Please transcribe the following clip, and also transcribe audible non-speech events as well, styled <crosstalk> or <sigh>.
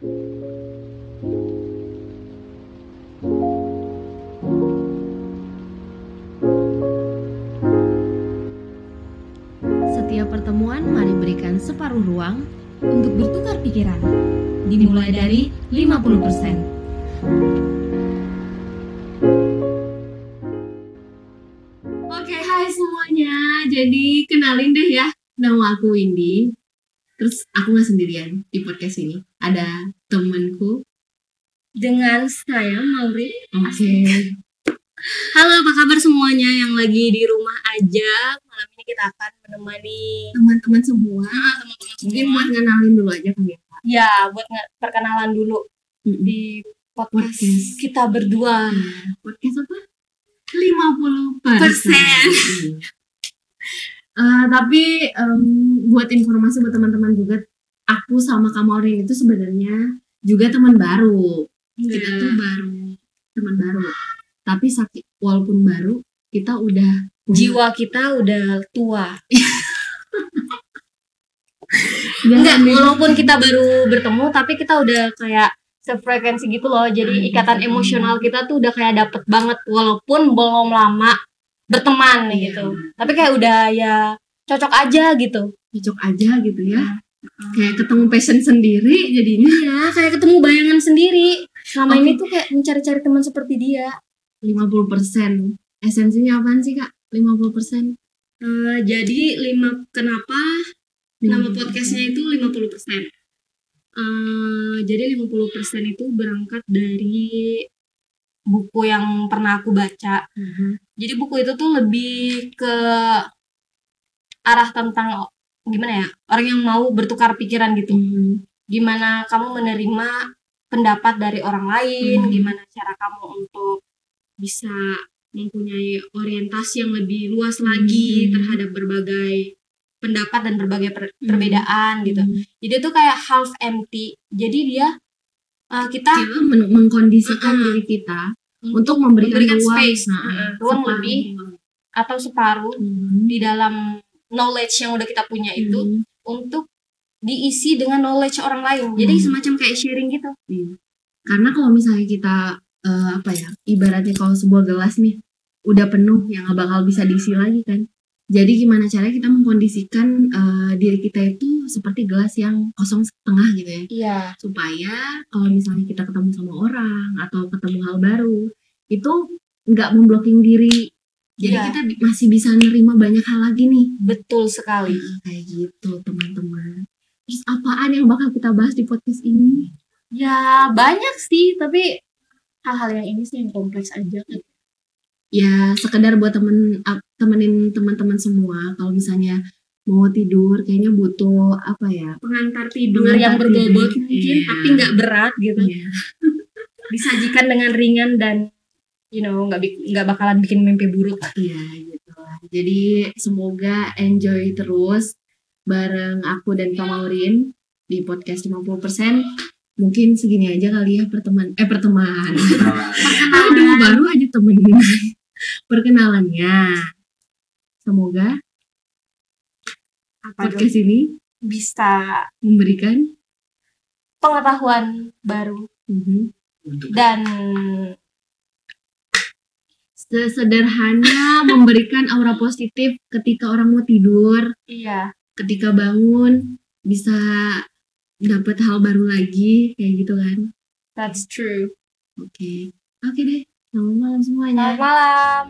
Setiap pertemuan mari berikan separuh ruang untuk bertukar pikiran. Dimulai dari 50%. Oke, hai semuanya. Jadi kenalin deh ya, nama aku Windy. Terus aku nggak sendirian di podcast ini. Ada temanku. dengan saya Mauri. Oke. <laughs> Halo, apa kabar semuanya yang lagi di rumah aja? Malam ini kita akan menemani Teman-teman semua. ah, teman-teman Mungkin semua. buat ngenalin dulu aja kali ya. Ya, buat perkenalan dulu Mm-mm. di podcast, Podcast. kita berdua. Podcast apa? 50 Persen. Eh, tapi em, buat informasi buat teman-teman juga, aku sama Kamorin itu sebenarnya juga teman baru. Kita tuh baru teman baru. Tapi sakit walaupun baru, kita udah jiwa kita udah tua. Jangan <laughs> Enggak, walaupun kita baru bertemu tapi kita udah kayak sefrekuensi gitu loh. Jadi Hmm. ikatan emosional kita tuh udah kayak dapet banget walaupun belum lama berteman Iya. gitu. Tapi kayak udah ya cocok aja gitu. cocok aja gitu ya. Kayak ketemu passion sendiri jadinya Iya, kayak ketemu bayangan sendiri. Selama Oke. ini tuh kayak mencari-cari teman seperti dia. 50%. Esensinya apaan sih, Kak? 50%. Eh, jadi lima kenapa nama podcastnya itu 50%? Eh, jadi 50% itu berangkat dari buku yang pernah aku baca. Mhm. Jadi buku itu tuh lebih ke arah tentang gimana ya? Orang yang mau bertukar pikiran gitu. Mhm. Gimana kamu menerima pendapat dari orang lain, Hmm. gimana cara kamu untuk bisa mempunyai orientasi yang lebih luas lagi Hmm. terhadap berbagai pendapat dan berbagai per- Hmm. perbedaan gitu. Mhm. Jadi itu kayak half empty. Jadi dia uh, kita kita men- mengkondisikan Uh-uh. diri kita untuk memberikan, memberikan ruang, space, nah, ruang separuh lebih. atau separuh Mhm. di dalam knowledge yang udah kita punya itu Mhm. untuk diisi dengan knowledge orang lain. Jadi Hmm. semacam kayak sharing gitu. Iya. Karena kalau misalnya kita eh, apa ya, ibaratnya kalau sebuah gelas nih udah penuh yang nggak bakal bisa diisi lagi kan. Jadi gimana caranya kita mengkondisikan eh, diri kita itu seperti gelas yang kosong setengah gitu ya. Iya. supaya kalau misalnya kita ketemu sama orang atau ketemu hal baru itu nggak memblocking diri jadi Iya. kita masih bisa nerima banyak hal lagi nih Betul sekali. Nah, kayak gitu teman-teman terus apaan yang bakal kita bahas di podcast ini Ya banyak sih, tapi hal-hal yang ini sih yang kompleks aja kan. ya sekedar buat temen temenin teman-teman semua kalau misalnya mau tidur kayaknya butuh apa ya Pengantar tidur Pengantar yang berbobot tidur, mungkin, iya. tapi nggak berat gitu. Iya. <laughs> Disajikan dengan ringan dan you know nggak nggak bakalan bikin mimpi buruk. Iya gitu. Jadi semoga enjoy terus bareng aku dan Kamaurin di podcast 50%. Mungkin segini aja kali ya perteman eh pertemanan. Aduh baru aja temen perkenalannya. Semoga Apa dong? podcast ini bisa memberikan pengetahuan baru mhm, dan sesederhana <laughs> memberikan aura positif ketika orang mau tidur, iya ketika bangun bisa dapat hal baru lagi kayak gitu kan. that's true. Oke. Oke deh. Selamat malam semuanya. Selamat malam.